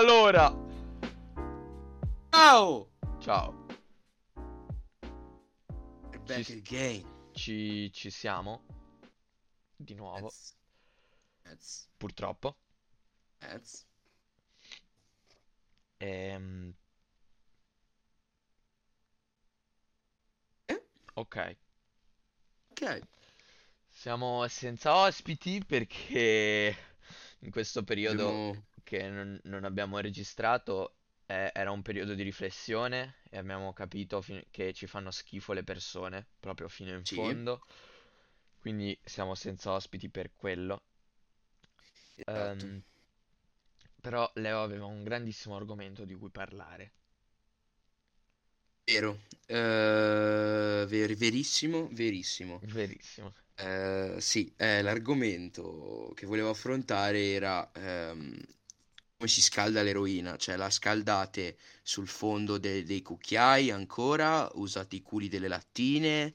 Allora, Ciao! ciao, back Ci- again. ci, ci siamo di nuovo, That's, that's, purtroppo. that's. Ehm, Eh? ok, Ok. siamo senza ospiti perché in questo periodo Abbiamo- che non, non abbiamo registrato eh, era un periodo di riflessione e abbiamo capito fin- che ci fanno schifo le persone, proprio fino in Sì. fondo. Quindi siamo senza ospiti per quello. Esatto. Ehm, però Leo aveva un grandissimo argomento di cui parlare. Vero. Eh, ver- verissimo, verissimo. Verissimo. Eh, sì, eh, l'argomento che volevo affrontare era ehm, si scalda l'eroina, cioè la scaldate sul fondo de- dei cucchiai ancora, usate i culi delle lattine,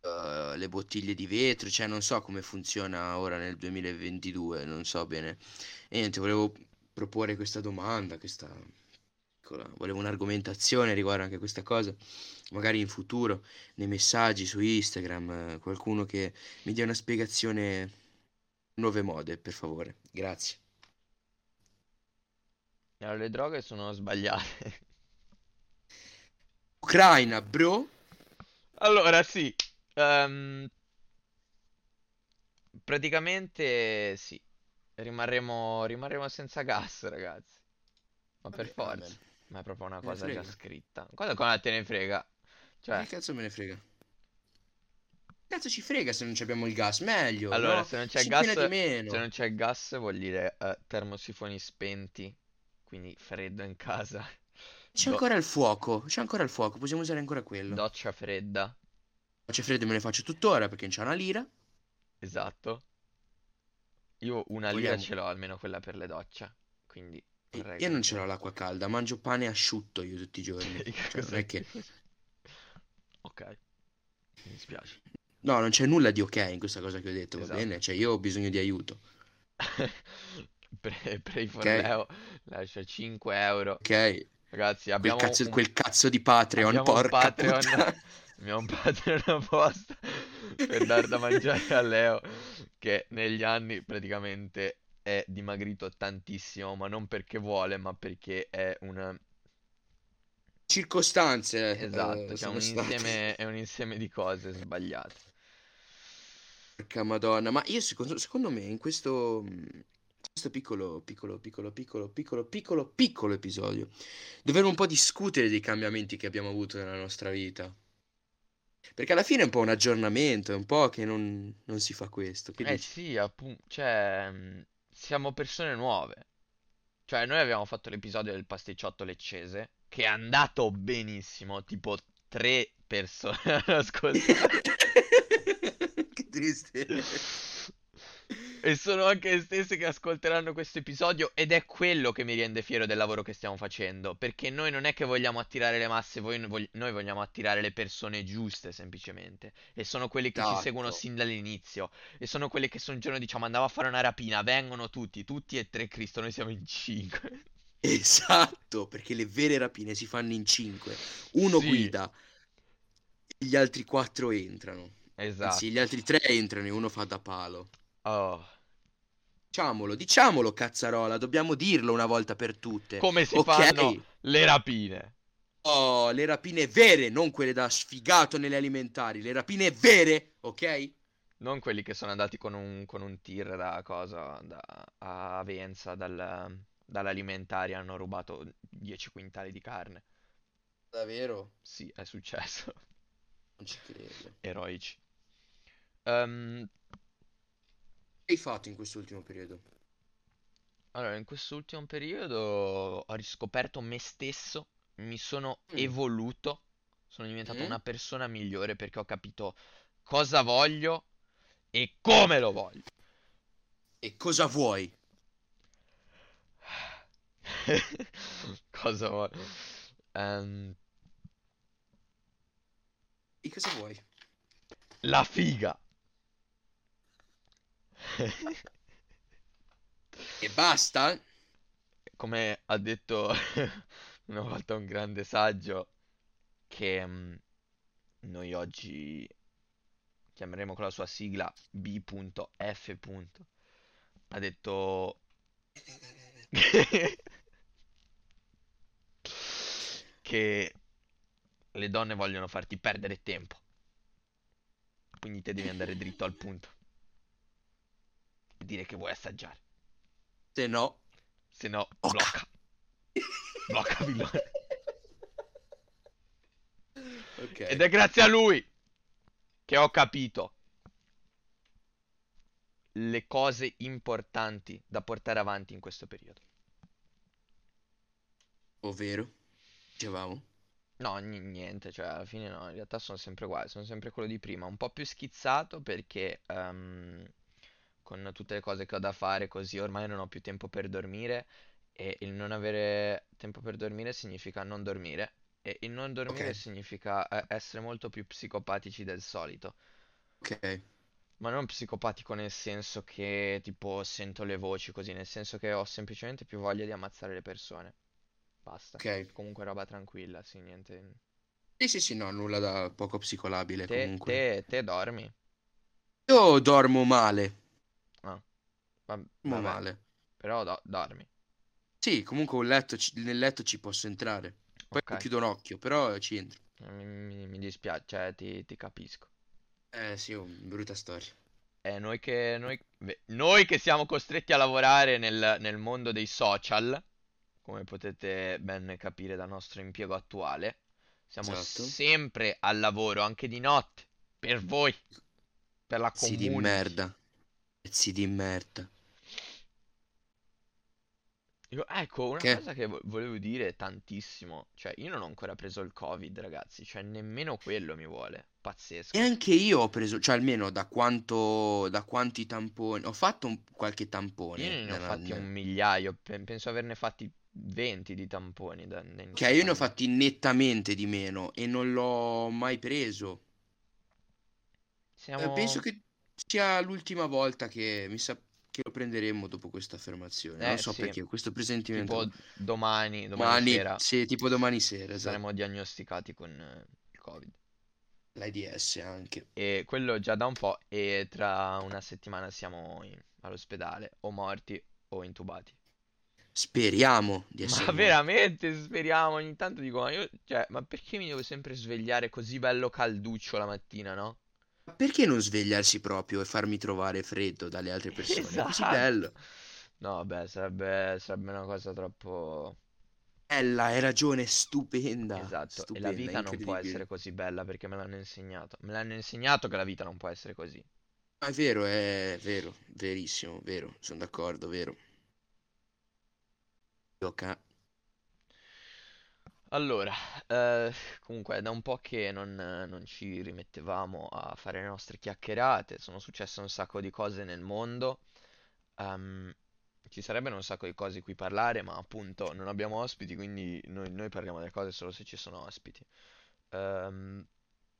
eh, le bottiglie di vetro, cioè non so come funziona ora nel 2022, non so bene. E niente, volevo proporre questa domanda, questa piccola, volevo un'argomentazione riguardo anche a questa cosa, magari in futuro nei messaggi su Instagram, qualcuno che mi dia una spiegazione nuove mode, per favore. Grazie. Allora, le droghe sono sbagliate. Ucraina, bro. Allora, sì. ehm, praticamente sì. Rimarremo, rimarremo senza gas, ragazzi. Ma per Vabbè, forza. amen. Ma è proprio una Me ne cosa già frega. scritta. Cosa cosa te ne frega? Cioè, Che cazzo me ne frega? Cazzo ci frega se non ci abbiamo il gas, meglio, allora, no? se non c'è gas, di se meno. non c'è gas vuol dire eh, termosifoni spenti, quindi freddo in casa. C'è Do- ancora il fuoco, c'è ancora il fuoco, possiamo usare ancora quello. doccia fredda, Faccio freddo e me ne faccio tuttora perché non c'è una lira. esatto. Io una lira Vogliamo- ce l'ho, almeno quella per le docce. Quindi vorrei Io non ce l'ho l'acqua calda, mangio pane asciutto io tutti i giorni. Cioè, non cosa è che... Ok, mi dispiace. No, non c'è nulla di ok in questa cosa che ho detto, va Esatto. bene? Cioè io ho bisogno di aiuto, Pre- Pray for ok? Leo, lascia 5 euro. Ok? Quel Ragazzi, abbiamo cazzo, un, quel cazzo di Patreon, abbiamo un porca Patreon, puttana. abbiamo un Patreon apposta per dar da mangiare a Leo, che negli anni praticamente è dimagrito tantissimo, ma non perché vuole, ma perché è un... Circostanze, Esatto, eh, cioè sono un insieme, è un insieme di cose sbagliate. Porca Madonna, ma io secondo, secondo me in questo, in questo piccolo, piccolo, piccolo, piccolo, piccolo, piccolo, piccolo episodio dovremmo un po' discutere dei cambiamenti che abbiamo avuto nella nostra vita. Perché alla fine è un po' un aggiornamento, è un po' che non, non si fa questo. Che Eh dici? sì, appunto, cioè, mh, siamo persone nuove. Cioè, noi abbiamo fatto l'episodio del pasticciotto leccese, che è andato benissimo, tipo tre persone hanno ascoltato. Che triste. E sono anche le stesse che ascolteranno questo episodio ed è quello che mi rende fiero del lavoro che stiamo facendo, perché noi non è che vogliamo attirare le masse, voi- noi vogliamo attirare le persone giuste semplicemente, e sono quelli che ci seguono Esatto. sin dall'inizio, e sono quelli che un giorno diciamo andiamo a fare una rapina, vengono tutti, tutti e tre Cristo, noi siamo in cinque. Esatto, perché le vere rapine si fanno in cinque. Uno Sì, guida, gli altri quattro entrano. Anzi, esatto. gli altri tre entrano e uno fa da palo. Oh. Diciamolo, diciamolo, cazzarola, dobbiamo dirlo una volta per tutte. Come si Ok? fanno le rapine? Oh, le rapine vere, non quelle da sfigato nelle alimentari, le rapine vere, ok? Non quelli che sono andati con un, con un tir da cosa, da, a Avenza, dal, dall'alimentari, hanno rubato 10 quintali di carne. Davvero? Sì, è successo. Non ci credo. Eroici. Ehm, Che hai fatto in quest'ultimo periodo? allora, in quest'ultimo periodo ho riscoperto me stesso, mi sono Mm. evoluto, sono diventato Mm? una persona migliore perché ho capito cosa voglio e come lo voglio. E cosa vuoi? Cosa voglio? Ehm, E cosa vuoi? la figa. E basta? come ha detto una volta un grande saggio, che mm, noi oggi chiameremo con la sua sigla B.F. Ha detto che le donne vogliono farti perdere tempo. Quindi te devi andare dritto al punto. Dire che vuoi assaggiare. Se no, Se no, Blocca. blocca. Blocca Villone. ok. Ed è grazie a lui che ho capito le cose importanti da portare avanti in questo periodo. Ovvero, dicevamo. No, ni- niente, cioè alla fine no, in realtà sono sempre uguali, sono sempre quello di prima, un po' più schizzato perché ehm, con tutte le cose che ho da fare così ormai non ho più tempo per dormire e il non avere tempo per dormire significa non dormire e il non dormire Ok, significa eh, essere molto più psicopatici del solito, ok, ma non psicopatico nel senso che tipo sento le voci così, nel senso che ho semplicemente più voglia di ammazzare le persone, basta, ok. comunque roba tranquilla, sì, niente. Sì, sì, sì, no, nulla da poco psicolabile Te, comunque. te, te dormi? Io dormo male, Ah, va- vabbè, male. però do- dormi. Sì, comunque un letto nel letto ci posso entrare. Poi Ok, chiudo un occhio, però ci entro. mi, mi- mi dispiace, cioè ti, ti capisco. Eh sì, una brutta storia. E noi che, noi, noi che siamo costretti a lavorare nel, nel mondo dei social, come potete ben capire dal nostro impiego attuale, siamo Esatto. sempre al lavoro, anche di notte, per voi, per la Pezzi di community. merda. Pezzi di merda. Io- ecco, una Che? cosa che vo- volevo dire tantissimo, cioè io non ho ancora preso il Covid, ragazzi, cioè nemmeno quello mi vuole, E pazzesco. anche io ho preso, cioè almeno da quanto, da quanti tamponi, ho fatto un- qualche Io tampone. ne ho nella- fatti un migliaio, pe- penso averne fatti 20 di tamponi da, in Ok, io ne ho quest'anno. fatti nettamente di meno e non l'ho mai preso. Eh, penso Siamo... che sia l'ultima volta che mi sa che lo prenderemo dopo questa affermazione. Non Eh so sì, perché, questo presentimento. tipo domani, domani Domani, sera sì, tipo domani sera, esatto. saremo diagnosticati con eh, il Covid. L'AIDS anche. E quello già da un po' e tra una settimana siamo in- all'ospedale, o morti o intubati. Speriamo di Ma essere morti. veramente speriamo, ogni tanto dico, ma io, cioè, ma perché mi devo sempre svegliare così bello calduccio la mattina, no? Ma Perché non svegliarsi proprio e farmi trovare freddo dalle altre persone? È così Esatto. bello. No, vabbè, sarebbe, sarebbe una cosa troppo... Bella, hai ragione, stupenda. Esatto, e Stupenda, la vita non può incredibile. essere così bella perché me l'hanno insegnato. Me l'hanno insegnato che la vita non può essere così. Ma è vero, è vero, verissimo, vero, sono d'accordo, vero. Gioca. Allora, eh, comunque è da un po' che non, non ci rimettevamo a fare le nostre chiacchierate, sono successe un sacco di cose nel mondo, ehm, ci sarebbero un sacco di cose di cui parlare, ma appunto non abbiamo ospiti, quindi noi, noi parliamo delle cose solo se ci sono ospiti. Ehm,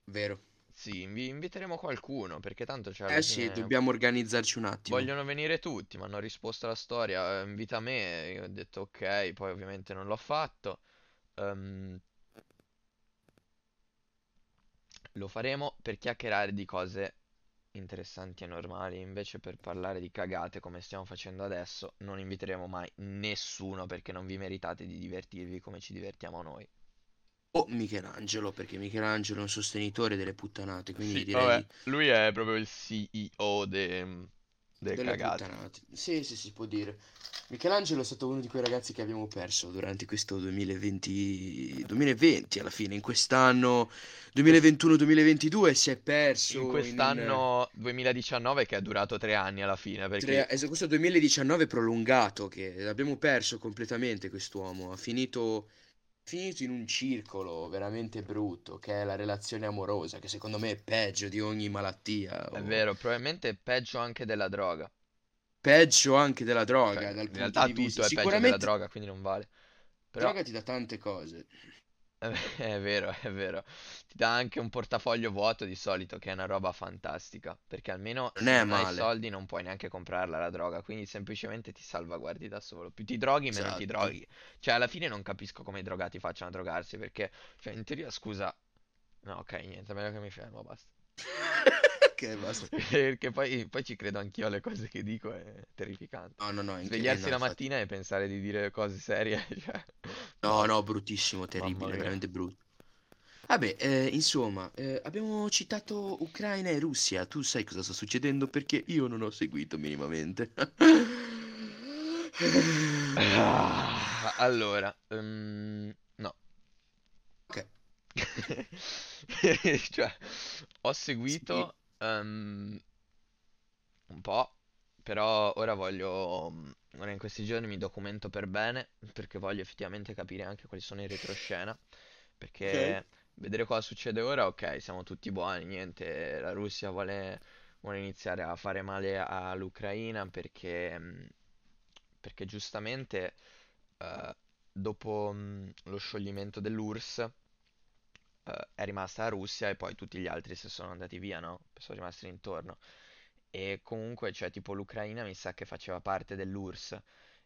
Vero. sì, invi- inviteremo qualcuno, perché tanto cioè, Eh alla sì, fine dobbiamo organizzarci un attimo. vogliono venire tutti, mi hanno risposto alla storia, eh, invita me, io ho detto ok, poi ovviamente non l'ho fatto. Ehm, Lo faremo per chiacchierare di cose interessanti e normali, invece per parlare di cagate come stiamo facendo adesso, non inviteremo mai nessuno perché non vi meritate di divertirvi come ci divertiamo noi. O Michelangelo, perché Michelangelo è un sostenitore delle puttanate, quindi Sì, direi vabbè, lui è proprio il CEO de- delle delle cagate. puttanate. Sì, sì, si può dire. Michelangelo è stato uno di quei ragazzi che abbiamo perso durante questo 2020, 2020 alla fine, in quest'anno 2021-2022 si è perso In in quest'anno 2019 che è durato tre anni alla fine, Tre, perché è questo 2019 prolungato che abbiamo perso completamente quest'uomo. Ha finito, finito in un circolo veramente brutto, che è la relazione amorosa, che secondo me è peggio di ogni malattia, è o vero, probabilmente è peggio anche della droga. peggio anche della Cioè, droga dal in punto realtà di tutto vista. è peggio della droga, quindi non vale. la Però droga ti dà tante cose. È vero, è vero. Ti dà anche un portafoglio vuoto di solito, che è una roba fantastica, perché almeno Non se è non hai male. soldi non puoi neanche comprarla la droga, quindi semplicemente ti salvaguardi da solo. Più ti droghi, meno ti Esatto. droghi. Cioè, alla fine non capisco come i drogati facciano a drogarsi, perché, cioè, in teoria, scusa... No, ok, niente, è meglio che mi fermo, basta. Ok, basta. Perché poi, poi ci credo anch'io alle cose che dico, è terrificante. No, no, no, Svegliarsi no, la infatti. mattina e pensare di dire cose serie, cioè... No, No, bruttissimo, terribile, veramente brutto. Vabbè, eh, insomma, eh, abbiamo citato Ucraina e Russia. Tu sai cosa sta succedendo? Perché io non ho seguito minimamente. Ah, allora, ehm, no. Ok, Cioè, ho seguito ehm, un po', però ora voglio, ora in questi giorni mi documento per bene, perché voglio effettivamente capire anche quali sono i retroscena, perché vedere cosa succede ora, ok, siamo tutti buoni, niente, la Russia vuole, vuole iniziare a fare male all'Ucraina perché, perché giustamente eh, dopo mm, lo scioglimento dell'URSS eh, è rimasta la Russia e poi tutti gli altri se sono andati via, no? Sono rimasti intorno. E comunque, cioè, tipo l'Ucraina mi sa che faceva parte dell'URSS.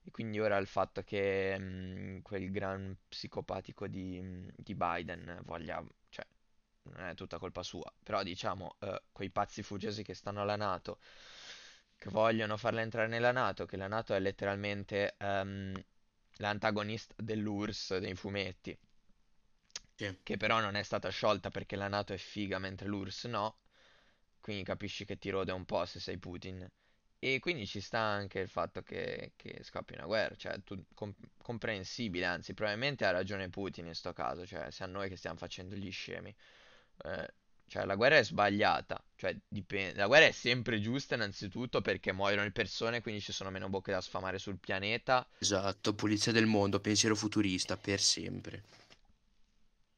E quindi ora il fatto che mm, quel gran psicopatico di, mm, di Biden voglia, cioè, non è tutta colpa sua, però diciamo, eh, quei pazzi furiosi che stanno alla NATO, che vogliono farla entrare nella NATO, che la NATO è letteralmente ehm, l'antagonista dell'URSS dei fumetti Sì. che però non è stata sciolta perché la NATO è figa mentre l'URSS no, quindi capisci che ti rode un po' se sei Putin. E quindi ci sta anche il fatto che, che scoppi una guerra, cioè tu- com- comprensibile, anzi probabilmente ha ragione Putin in sto caso, cioè se a noi che stiamo facendo gli scemi. Eh, cioè la guerra è sbagliata, cioè dipende, la guerra è sempre giusta innanzitutto perché muoiono le persone, quindi ci sono meno bocche da sfamare sul pianeta Esatto, pulizia del mondo, pensiero futurista, per sempre.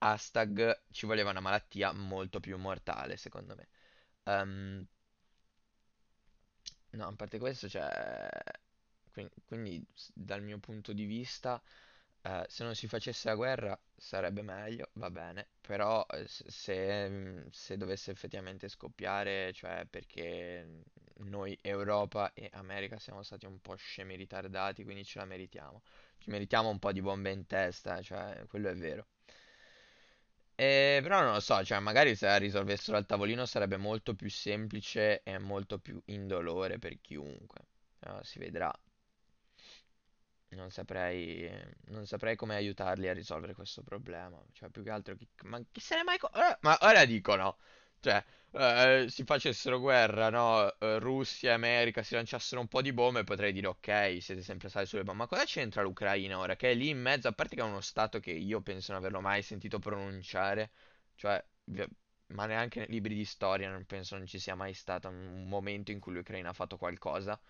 Hashtag ci voleva una malattia molto più mortale, secondo me. Ehm, no, a parte questo, cioè, quin- quindi, s- dal mio punto di vista, eh, se non si facesse la guerra sarebbe meglio, va bene, però eh, se, mm, se dovesse effettivamente scoppiare, cioè perché noi Europa e America siamo stati un po' scemi ritardati, quindi ce la meritiamo. Ci meritiamo un po' di bombe in testa, cioè, quello è vero. Eh, però non lo so, cioè magari se la risolvessero al tavolino sarebbe molto più semplice e molto più indolore per chiunque. Però si vedrà. Non saprei, non saprei come aiutarli a risolvere questo problema. Cioè, più che altro, chi, ma chi se ne mai... co- eh, ma ora dicono, cioè, eh, si facessero guerra, no? Eh, Russia e America si lanciassero un po' di bombe, potrei dire, ok, siete sempre stati sulle bombe. Ma cosa c'entra l'Ucraina ora? Che è lì in mezzo, a parte che è uno stato che io penso non averlo mai sentito pronunciare, cioè, ma neanche nei libri di storia non penso non ci sia mai stato un momento in cui l'Ucraina ha fatto qualcosa.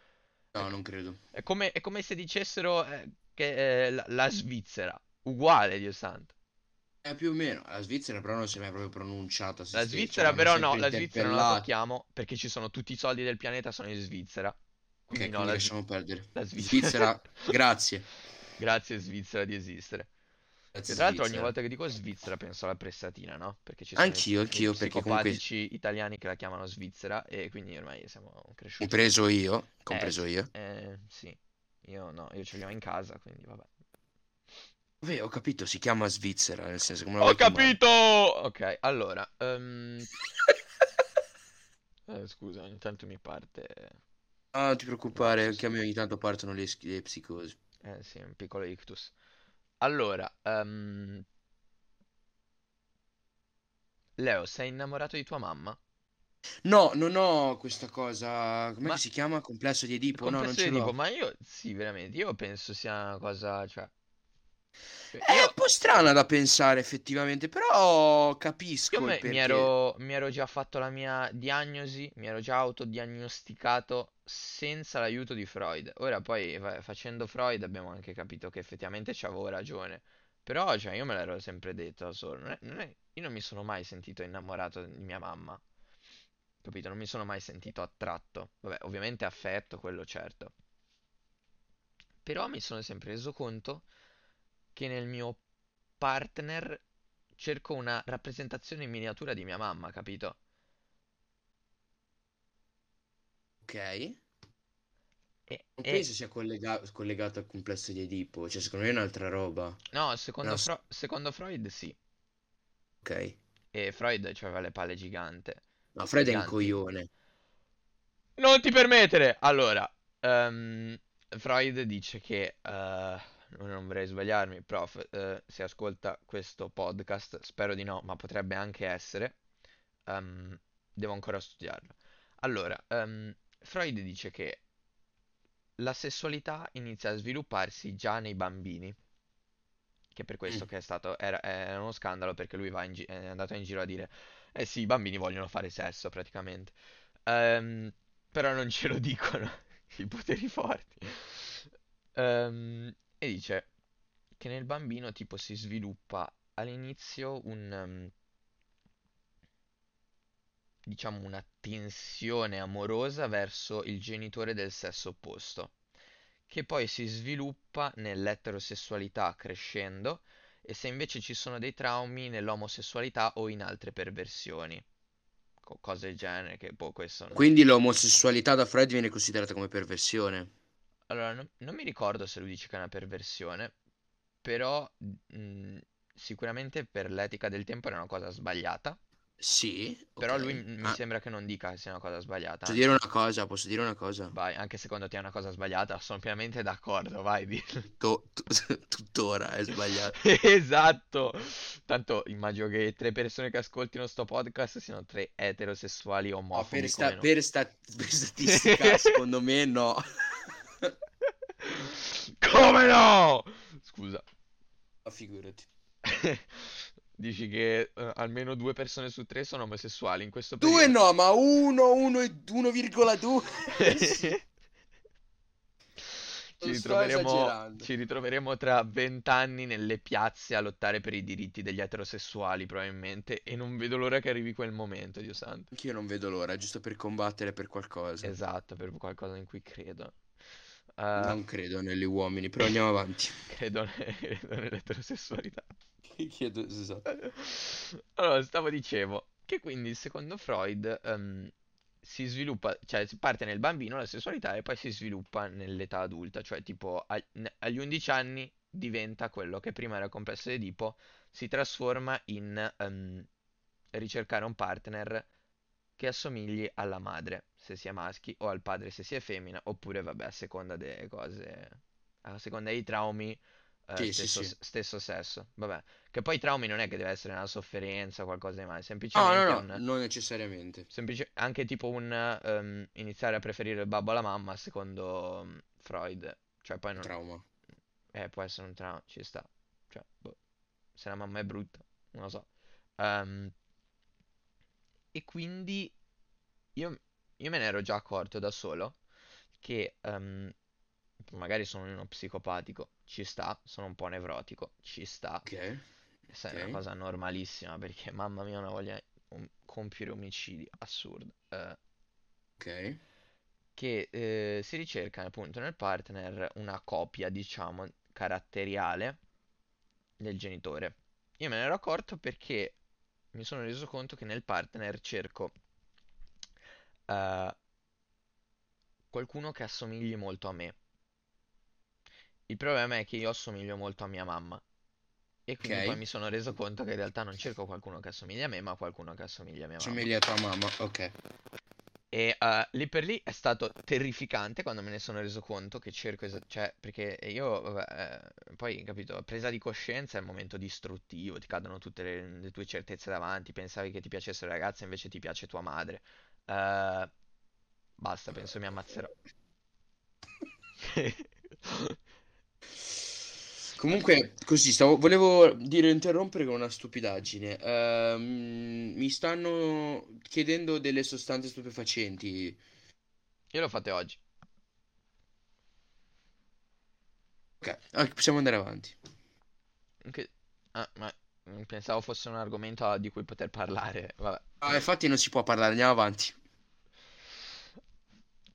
No, non credo. è come, è come se dicessero eh, che eh, la, la Svizzera, uguale, Dio santo. Eh, più o meno, la Svizzera però non si è mai proprio pronunciata La cioè Svizzera l'hanno però no, la Svizzera non la tocchiamo perché ci sono tutti i soldi del pianeta sono in Svizzera. Quindi Ok, no, la, lasciamo perdere. la Svizzera. Svizzera, grazie. Grazie Svizzera di esistere. Grazie tra l'altro ogni volta che dico Svizzera penso alla pressatina, no? Perché ci sono Anch'io, anch'io, perché comunque, italiani che la chiamano Svizzera e quindi ormai siamo cresciuti compreso io, Eh compreso sì, io. eh, sì. Io no, io ce li ho in casa, quindi vabbè. Beh, ho capito, si chiama Svizzera, nel senso, come Ho chiamare? capito! Ok, allora, ehm, eh, scusa, ogni tanto mi parte Ah, non ti preoccupare, anche a me ogni tanto partono le, sch- le psicosi. Eh sì, un piccolo ictus. Allora, ehm, Leo, sei innamorato di tua mamma? No, non ho questa cosa, com'è Ma che si chiama? Complesso di il Edipo? No, non complesso di ce Edipo, l'ho. ma io sì, veramente, io penso sia una cosa, cioè, È un io po' strana da pensare effettivamente, però Io capisco il me- mi perché. ero, mi ero già fatto la mia diagnosi, mi ero già autodiagnosticato senza l'aiuto di Freud. Ora poi fa- facendo Freud abbiamo anche capito che effettivamente c'avevo ragione. Però, cioè, io me l'ero sempre detto da solo. Non è- non è- io non mi sono mai sentito innamorato di mia mamma, capito? Non mi sono mai sentito attratto. Vabbè, ovviamente affetto, quello certo. Però mi sono sempre reso conto che nel mio partner cerco una rappresentazione in miniatura di mia mamma, capito? Ok. E, Non e- penso sia collega- collegato al complesso di Edipo, cioè secondo me è un'altra roba. no, secondo, No, s- Fro- secondo Freud sì. ok. E Freud aveva le palle gigante. No, Fred è un giganti. coglione. Non ti permettere! Allora, ehm, Freud dice che, eh, non vorrei sbagliarmi, prof, eh, se ascolta questo podcast, spero di no, ma potrebbe anche essere, ehm, devo ancora studiarlo. Allora, ehm, Freud dice che la sessualità inizia a svilupparsi già nei bambini, che per questo Mm. che è stato, era, era uno scandalo perché lui gi- è andato in giro a dire, eh sì, i bambini vogliono fare sesso praticamente. Ehm, però non ce lo dicono i poteri forti. Ehm, e dice che nel bambino tipo si sviluppa all'inizio un, ehm, diciamo, una tensione amorosa verso il genitore del sesso opposto, che poi si sviluppa nell'eterosessualità crescendo, e se invece ci sono dei traumi nell'omosessualità o in altre perversioni, co- cose del genere, che boh, questo non... Quindi l'omosessualità da Fred viene considerata come perversione. Allora, non, non mi ricordo se lui dice che è una perversione, però mh, sicuramente per l'etica del tempo era una cosa sbagliata. Sì, Però lui ok. m- mi Ah, sembra che non dica che sia una cosa sbagliata, posso dire una cosa, posso dire una cosa? vai, anche secondo te è una cosa sbagliata, sono pienamente d'accordo, vai, dillo. To- tu- tuttora è sbagliato. Esatto! Tanto immagino che tre persone che ascoltino sto podcast siano tre eterosessuali No, omofobi per, come sta- noi. per sta- per statistica, secondo me no. Come no? Scusa. Ma figurati. Dici che eh, almeno due persone su tre sono omosessuali in questo Due periodo. no, ma uno, uno e 1,2. Ci ritroveremo, ci ritroveremo tra vent'anni nelle piazze a lottare per i diritti degli eterosessuali, probabilmente, e non vedo l'ora che arrivi quel momento, Dio santo. Anch'io non vedo l'ora, giusto per combattere per qualcosa. Esatto, per qualcosa in cui credo. Eh, Non credo negli uomini, però andiamo avanti. credo, ne- credo nell'eterosessualità. Chiedo, esatto. Allora, stavo dicevo che quindi secondo Freud ehm, si sviluppa, cioè si parte nel bambino la sessualità e poi si sviluppa nell'età adulta, cioè tipo a- ne- agli 11 anni diventa quello che prima era il complesso di Edipo, si trasforma in ehm, ricercare un partner che assomigli alla madre, se si è maschi, o al padre se si è femmina, oppure vabbè, a seconda delle cose, a seconda dei traumi, eh, Sì, sì, stesso, sì. stesso sesso. Vabbè, che poi i traumi non è che deve essere una sofferenza o qualcosa di male, No, semplicemente no, no, un, non necessariamente. semplice- anche tipo un ehm, iniziare a preferire il babbo alla mamma, secondo mm, Freud. Cioè, poi non, Trauma. eh, può essere un trauma, ci sta. Cioè, boh, se la mamma è brutta, non lo so. Ehm, e quindi io, io me ne ero già accorto da solo che ehm, magari sono uno psicopatico, ci sta, sono un po' nevrotico, ci sta. Ok, Questa è una cosa normalissima perché mamma mia una voglia di compiere omicidi assurda. Eh, Ok. che eh, si ricerca appunto nel partner una copia, diciamo, caratteriale del genitore. Io me ne ero accorto perché mi sono reso conto che nel partner cerco eh, qualcuno che assomigli molto a me. Il problema è che io assomiglio molto a mia mamma. E quindi poi Ok. mi sono reso conto che in realtà non cerco qualcuno che assomiglia a me, ma qualcuno che assomiglia a mia mamma. Somiglia a tua mamma, ok. E eh, lì per lì è stato terrificante quando me ne sono reso conto che cerco, esa- cioè, perché io, vabbè, eh, poi, capito, presa di coscienza è il momento distruttivo, ti cadono tutte le, le tue certezze davanti, pensavi che ti piacesse la ragazza, invece ti piace tua madre. Eh, basta, penso mi ammazzerò. Comunque, così, stavo, volevo dire interrompere con una stupidaggine. Ehm, mi stanno chiedendo delle sostanze stupefacenti. Io l'ho fatte oggi. Ok, ah, possiamo andare avanti. Anche- ah, ma pensavo fosse un argomento di cui poter parlare, vabbè. Ah, infatti non si può parlare, andiamo avanti.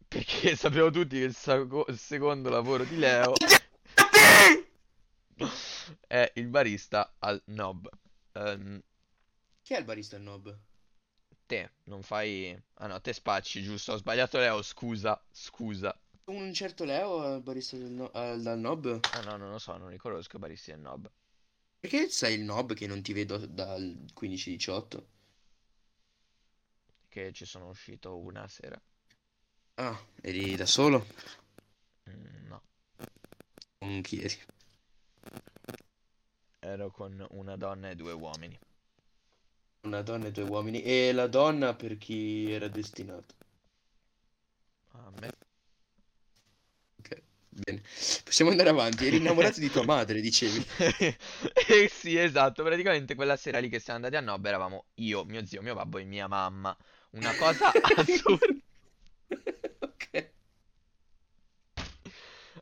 Perché sappiamo tutti che il, saco- il secondo lavoro di Leo è il barista al Nob. Ehm, Chi è il barista al Nob? te, non fai... Ah no, te spacci, giusto? Ho sbagliato Leo, scusa, scusa. Un certo Leo al barista del no- al- dal Nob? Ah no, non lo so, non riconosco i baristi del Nob. Perché sei il Nob che non ti vedo dal 15-18? Che ci sono uscito una sera. Ah, eri da solo? Mm, no, Con chi eri? ero con una donna e due uomini. Una donna e due uomini. E la donna per chi era destinata? A me? Ok, bene. Possiamo andare avanti. Eri innamorato di tua madre, dicevi. Eh sì, esatto, praticamente quella sera lì che siamo andati a Nob eravamo io, mio zio, mio babbo e mia mamma. Una cosa assurda. Ok.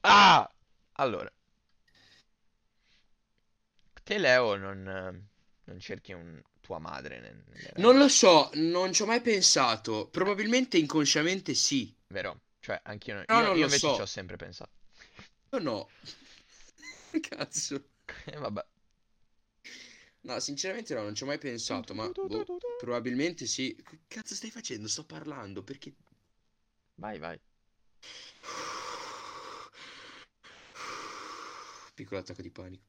Ah! Allora, te Leo non, non cerchi un, tua madre nel- Non lo so, non ci ho mai pensato. Probabilmente inconsciamente sì. vero? Cioè, anch'io, No, io, non io invece ci so. ho sempre pensato. O no? Cazzo. E vabbè. No, sinceramente no, non ci ho mai pensato, ma boh, probabilmente sì. Che cazzo stai facendo? Sto parlando, perché... Vai, vai. Piccolo attacco di panico.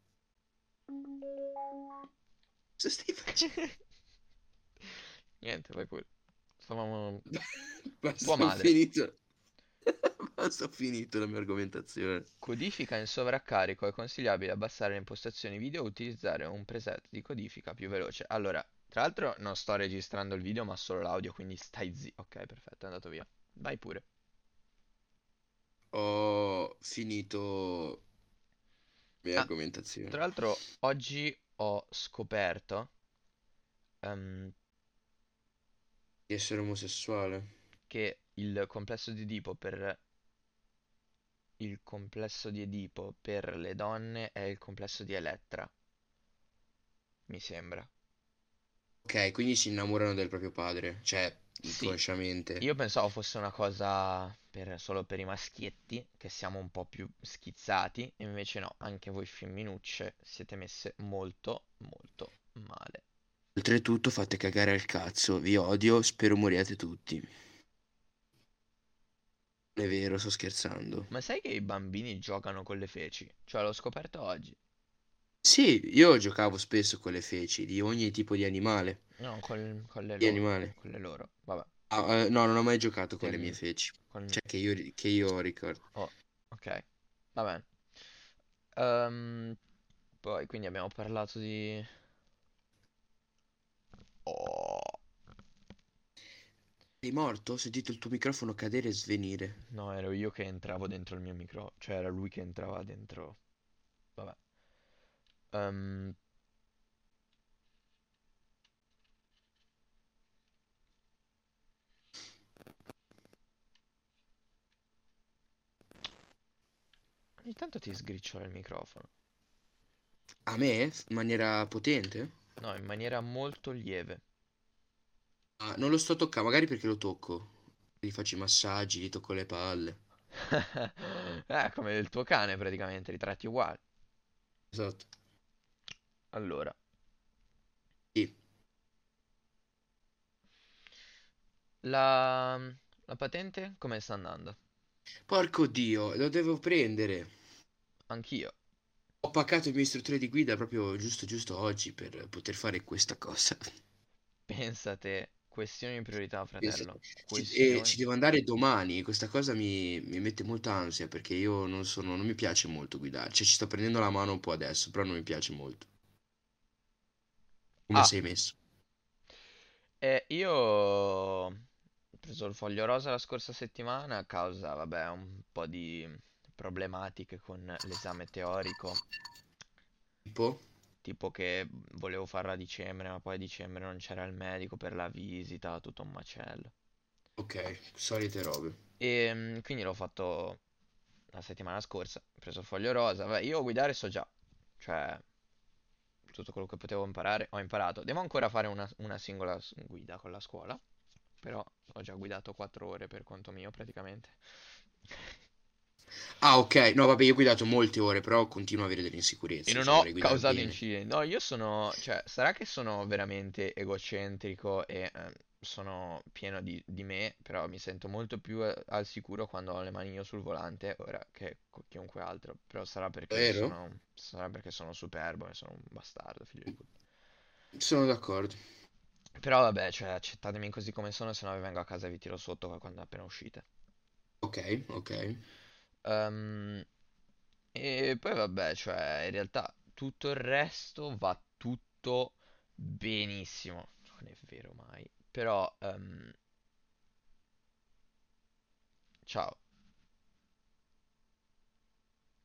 Cosa stai facendo? Niente, vai pure. Stavamo... Tua ho madre. finito. Basta, ho finito la mia argomentazione. Codifica in sovraccarico. È consigliabile abbassare le impostazioni video e utilizzare un preset di codifica più veloce. Allora, tra l'altro non sto registrando il video ma solo l'audio, quindi stai zi... Ok, perfetto, è andato via. Vai pure. Ho finito mia Ah, argomentazione. Tra l'altro oggi ho scoperto ehm, Di essere omosessuale. che il complesso di Edipo per il complesso di Edipo per le donne è il complesso di Elettra, mi sembra. Ok, quindi si innamorano del proprio padre, cioè Sì, inconsciamente. io pensavo fosse una cosa per- solo per i maschietti, che siamo un po' più schizzati, e invece no, anche voi femminucce siete messe molto, molto male. Oltretutto fate cagare al cazzo, vi odio, spero moriate tutti. È vero, sto scherzando. Ma sai che i bambini giocano con le feci? Cioè, l'ho scoperto oggi. Sì, io giocavo spesso con le feci di ogni tipo di animale. No, con, con le Di loro. animale. Con le loro. Vabbè. Ah, eh, no, non ho mai giocato con le mie feci. con- Cioè, che io, che io ricordo. Oh, ok. Va bene. Ehm, poi, quindi abbiamo parlato di... Oh, Sei morto? Ho sentito il tuo microfono cadere e svenire. no, ero io che entravo dentro il mio micro. Cioè, era lui che entrava dentro... Vabbè. Ehm, ogni tanto ti sgriciola il microfono. A me? In maniera potente? No, in maniera molto lieve. Ah, non lo sto toccando, magari perché lo tocco. Gli faccio i massaggi, gli tocco le palle. Eh, come il tuo cane praticamente, li tratti uguali. Esatto. Allora, Sì. la, la patente come sta andando? Porco Dio, lo devo prendere. Anch'io. Ho paccato il mio istruttore di guida proprio giusto giusto oggi per poter fare questa cosa. Pensate, questioni di priorità, fratello. Ci, e Questioni. ci devo andare domani. Questa cosa mi, mi mette molta ansia perché io non sono, non mi piace molto guidare. Cioè, ci sto prendendo la mano un po' adesso, però non mi piace molto. Come Ah, sei messo? e io ho preso il foglio rosa la scorsa settimana a causa, vabbè, un po' di problematiche con l'esame teorico. Tipo? Tipo che volevo farla a dicembre, ma poi a dicembre non c'era il medico per la visita, tutto un macello. Ok, solite robe. E mm, quindi l'ho fatto la settimana scorsa, ho preso il foglio rosa. Vabbè, io guidare so già, cioè tutto quello che potevo imparare ho imparato. Devo ancora fare una, una singola guida con la scuola, però ho già guidato 4 ore per conto mio praticamente. Ah, ok. No, vabbè, io ho guidato molte ore, però continuo a avere delle insicurezze. E non cioè, ho causato bene. incidenti. No, io sono, cioè, sarà che sono veramente egocentrico e eh, sono pieno di, di me, però mi sento molto più eh, al sicuro quando ho le mani io sul volante, ora che con chiunque altro. Però sarà perché sono, sarà perché sono superbo e sono un bastardo, figlio di puttana. Sono d'accordo. Però vabbè, cioè, accettatemi così come sono, se no vi vengo a casa e vi tiro sotto quando appena uscite. Ok, ok. Ehm, e poi vabbè, cioè, in realtà tutto il resto va tutto benissimo. Non è vero mai. Però, ehm, ciao,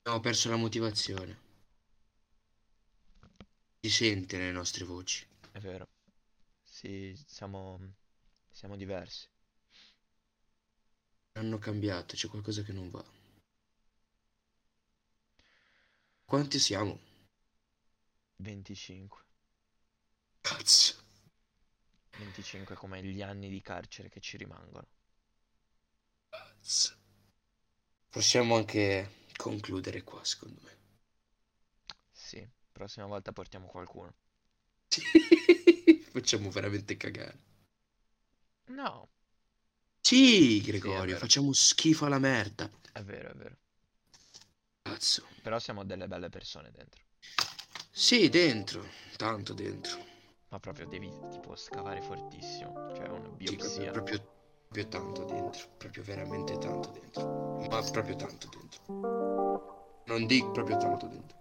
Abbiamo perso la motivazione. Si sente nelle nostre voci. è vero. Sì, siamo, siamo diversi. Hanno cambiato, c'è qualcosa che non va. Quanti siamo? 25. Cazzo. 25 come gli anni di carcere che ci rimangono. Cazzo. Possiamo anche concludere qua, secondo me. Sì, prossima volta portiamo qualcuno. Facciamo veramente cagare. No, Sì, sì, Gregorio, vero, facciamo schifo alla merda. è vero, è vero. Cazzo. Però siamo delle belle persone dentro. Sì, dentro. Tanto dentro. Ma proprio devi tipo scavare fortissimo. Cioè una Sì, proprio, biopsia. proprio, proprio tanto dentro. Proprio veramente tanto dentro. Ma proprio tanto dentro. Non dico proprio tanto dentro.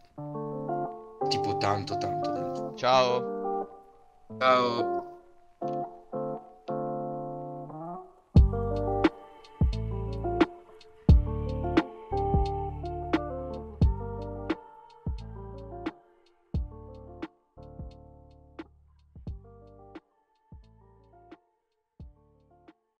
Tipo tanto, tanto dentro. Ciao! Ciao.